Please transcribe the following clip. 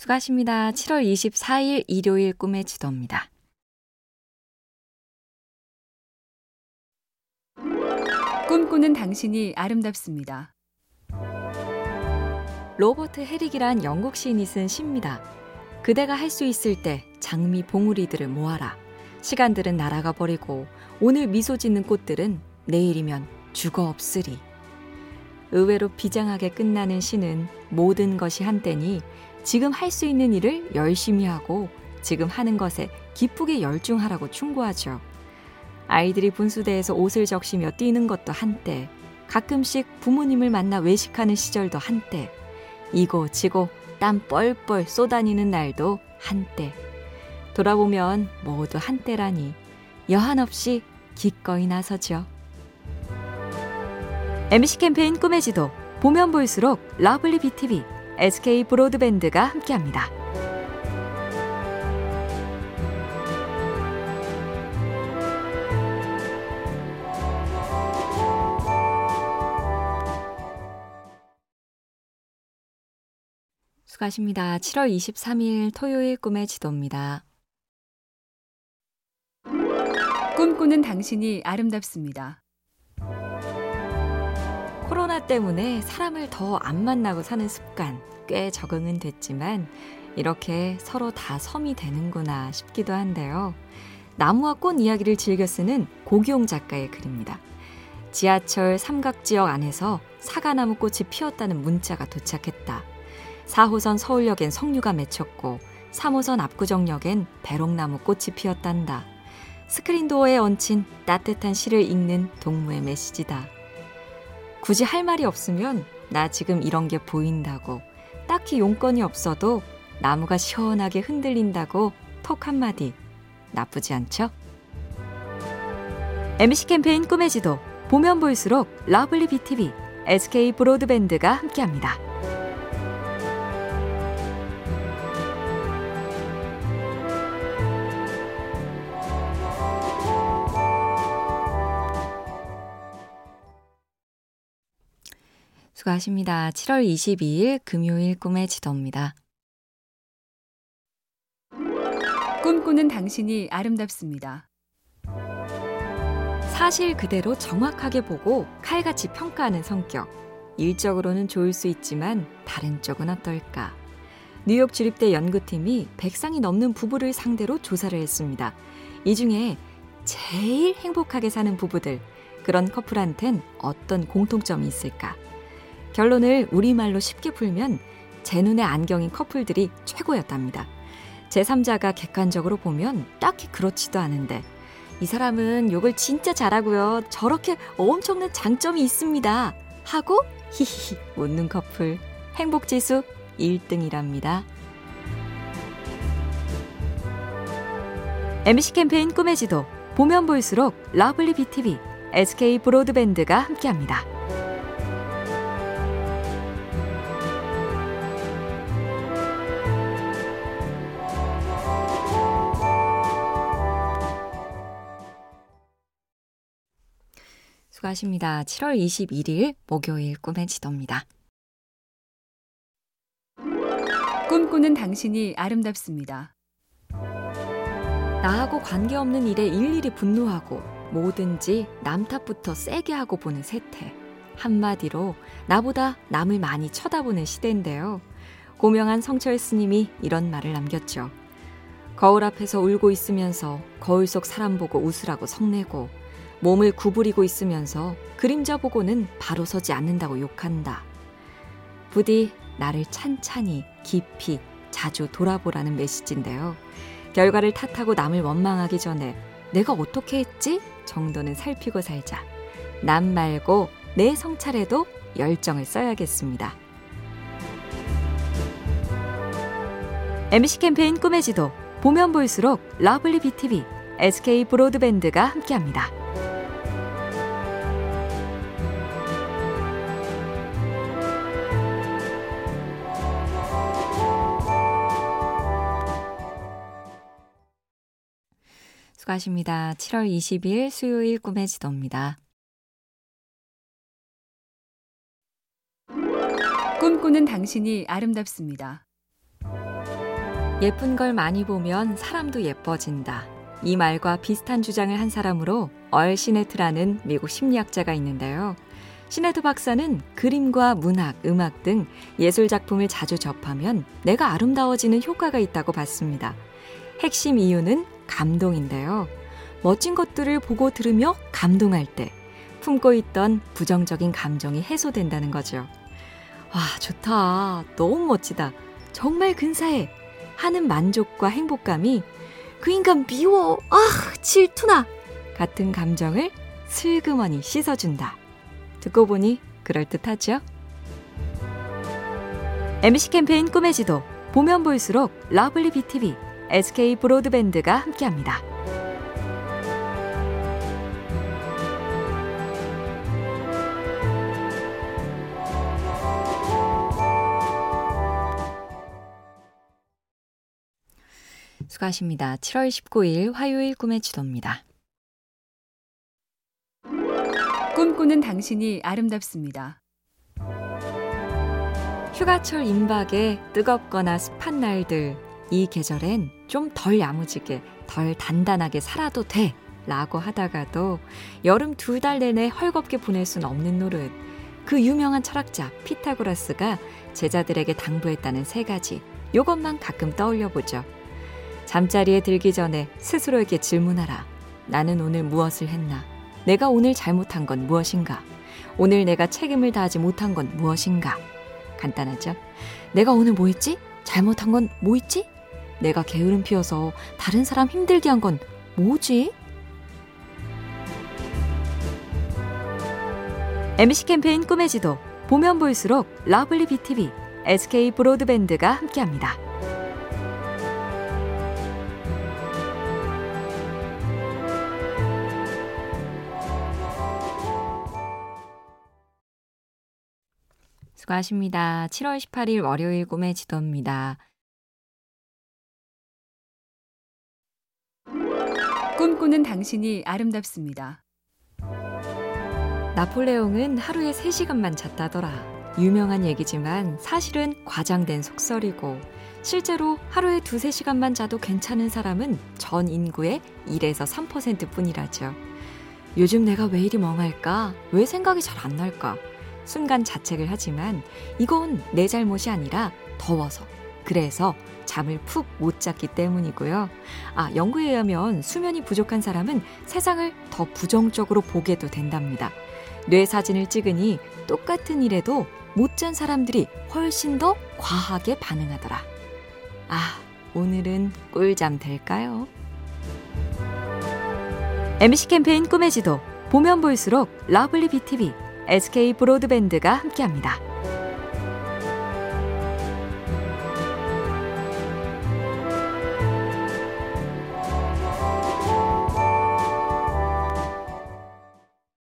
수고하십니다. 7월 24일 일요일 꿈의 지도입니다. 꿈꾸는 당신이 아름답습니다. 로버트 헤릭이란 영국 시인이 쓴 시입니다. 그대가 할 수 있을 때 장미 봉우리들을 모아라. 시간들은 날아가 버리고 오늘 미소 짓는 꽃들은 내일이면 죽어 없으리. 의외로 비장하게 끝나는 시는 모든 것이 한때니 지금 할 수 있는 일을 열심히 하고 지금 하는 것에 기쁘게 열중하라고 충고하죠. 아이들이 분수대에서 옷을 적시며 뛰는 것도 한때, 가끔씩 부모님을 만나 외식하는 시절도 한때, 이고 지고 땀 뻘뻘 쏟아니는 날도 한때. 돌아보면 모두 한때라니 여한 없이 기꺼이 나서죠. MC 캠페인 꿈의 지도 보면 볼수록 lovely BTV, SK 브로드밴드가 함께합니다. 수고하십니다. 7월 23일 토요일 꿈의 지도입니다. 꿈꾸는 당신이 아름답습니다. 코로나 때문에 사람을 더 안 만나고 사는 습관 꽤 적응은 됐지만 이렇게 서로 다 섬이 되는구나 싶기도 한데요. 나무와 꽃 이야기를 즐겨 쓰는 고기용 작가의 글입니다. 지하철 삼각지역 안에서 사과나무 꽃이 피었다는 문자가 도착했다. 4호선 서울역엔 석류가 맺혔고 3호선 압구정역엔 배롱나무 꽃이 피었단다. 스크린도어에 얹힌 따뜻한 시를 읽는 동무의 메시지다. 굳이 할 말이 없으면 나 지금 이런 게 보인다고 딱히 용건이 없어도 나무가 시원하게 흔들린다고 톡 한마디 나쁘지 않죠? MC 캠페인 꿈의 지도 보면 볼수록 러블리 BTV, SK 브로드밴드가 함께합니다. 수고하십니다. 7월 22일 금요일 꿈의 지도입니다. 꿈꾸는 당신이 아름답습니다. 사실 그대로 정확하게 보고 칼같이 평가하는 성격. 일적으로는 좋을 수 있지만 다른 쪽은 어떨까? 뉴욕 주립대 연구팀이 100상이 넘는 부부를 상대로 조사를 했습니다. 이 중에 제일 행복하게 사는 부부들, 그런 커플한텐 어떤 공통점이 있을까? 결론을 우리말로 쉽게 풀면 제 눈에 안경인 커플들이 최고였답니다. 제3자가 객관적으로 보면 딱히 그렇지도 않은데 이 사람은 욕을 진짜 잘하고요. 저렇게 엄청난 장점이 있습니다. 하고 히히히 웃는 커플 행복지수 1등이랍니다. MC 캠페인 꿈의 지도 보면 볼수록 러블리 BTV, SK 브로드밴드가 함께합니다. 수고하십니다. 7월 21일 목요일 꿈의 지도입니다. 꿈꾸는 당신이 아름답습니다. 나하고 관계없는 일에 일일이 분노하고 뭐든지 남 탓부터 세게 하고 보는 세태. 한마디로 나보다 남을 많이 쳐다보는 시대인데요. 고명한 성철 스님이 이런 말을 남겼죠. 거울 앞에서 울고 있으면서 거울 속 사람 보고 웃으라고 성내고 몸을 구부리고 있으면서 그림자 보고는 바로 서지 않는다고 욕한다. 부디 나를 찬찬히 깊이 자주 돌아보라는 메시지인데요. 결과를 탓하고 남을 원망하기 전에 내가 어떻게 했지? 정도는 살피고 살자. 남 말고 내 성찰에도 열정을 써야겠습니다. MC 캠페인 꿈의 지도 보면 볼수록 러블리 BTV, SK 브로드밴드가 함께합니다. 수고하십니다. 7월 20일 수요일 꿈의 지도입니다. 꿈꾸는 당신이 아름답습니다. 예쁜 걸 많이 보면 사람도 예뻐진다. 이 말과 비슷한 주장을 한 사람으로 얼 시네트라는 미국 심리학자가 있는데요. 시네트 박사는 그림과 문학, 음악 등 예술 작품을 자주 접하면 내가 아름다워지는 효과가 있다고 봤습니다. 핵심 이유는 감동인데요. 멋진 것들을 보고 들으며 감동할 때 품고 있던 부정적인 감정이 해소된다는 거죠. 와, 좋다. 너무 멋지다. 정말 근사해. 하는 만족과 행복감이 그 인간 미워, 아, 질투나 같은 감정을 슬그머니 씻어준다. 듣고 보니 그럴듯하죠? MC 캠페인 꿈의 지도, 보면 볼수록 러블리 BTV, SK 브로드밴드가 함께합니다. 수고하십니다. 7월 19일 화요일 꿈의 지도입니다. 꿈꾸는 당신이 아름답습니다. 휴가철 임박에 뜨겁거나 습한 날들, 이 계절엔 좀 덜 야무지게, 덜 단단하게 살아도 돼. 라고 하다가도 여름 두 달 내내 헐겁게 보낼 순 없는 노릇. 그 유명한 철학자 피타고라스가 제자들에게 당부했다는 세 가지. 요것만 가끔 떠올려 보죠. 잠자리에 들기 전에 스스로에게 질문하라. 나는 오늘 무엇을 했나? 내가 오늘 잘못한 건 무엇인가? 오늘 내가 책임을 다하지 못한 건 무엇인가? 간단하죠? 내가 오늘 뭐 했지? 잘못한 건 뭐 있지? 내가 게으름 피워서 다른 사람 힘들게 한 건 뭐지? MC 캠페인 꿈의 지도 보면 볼수록 러블리 BTV, SK 브로드밴드가 함께합니다. 수고하십니다. 7월 18일 월요일 꿈의 지도입니다. 꿈꾸는 당신이 아름답습니다. 나폴레옹은 하루에 3시간만 잤다더라. 유명한 얘기지만 사실은 과장된 속설이고 실제로 하루에 2, 3시간만 자도 괜찮은 사람은 전 인구의 1에서 3% 뿐이라죠. 요즘 내가 왜 이리 멍할까? 왜 생각이 잘 안 날까? 순간 자책을 하지만 이건 내 잘못이 아니라 더워서. 그래서 잠을 푹 못 잤기 때문이고요. 아, 연구에 의하면 수면이 부족한 사람은 세상을 더 부정적으로 보게도 된답니다. 뇌 사진을 찍으니 똑같은 일에도 못 잔 사람들이 훨씬 더 과하게 반응하더라. 아, 오늘은 꿀잠 될까요? MC 캠페인 꿈의 지도 보면 볼수록 러블리 BTV SK 브로드밴드가 함께합니다.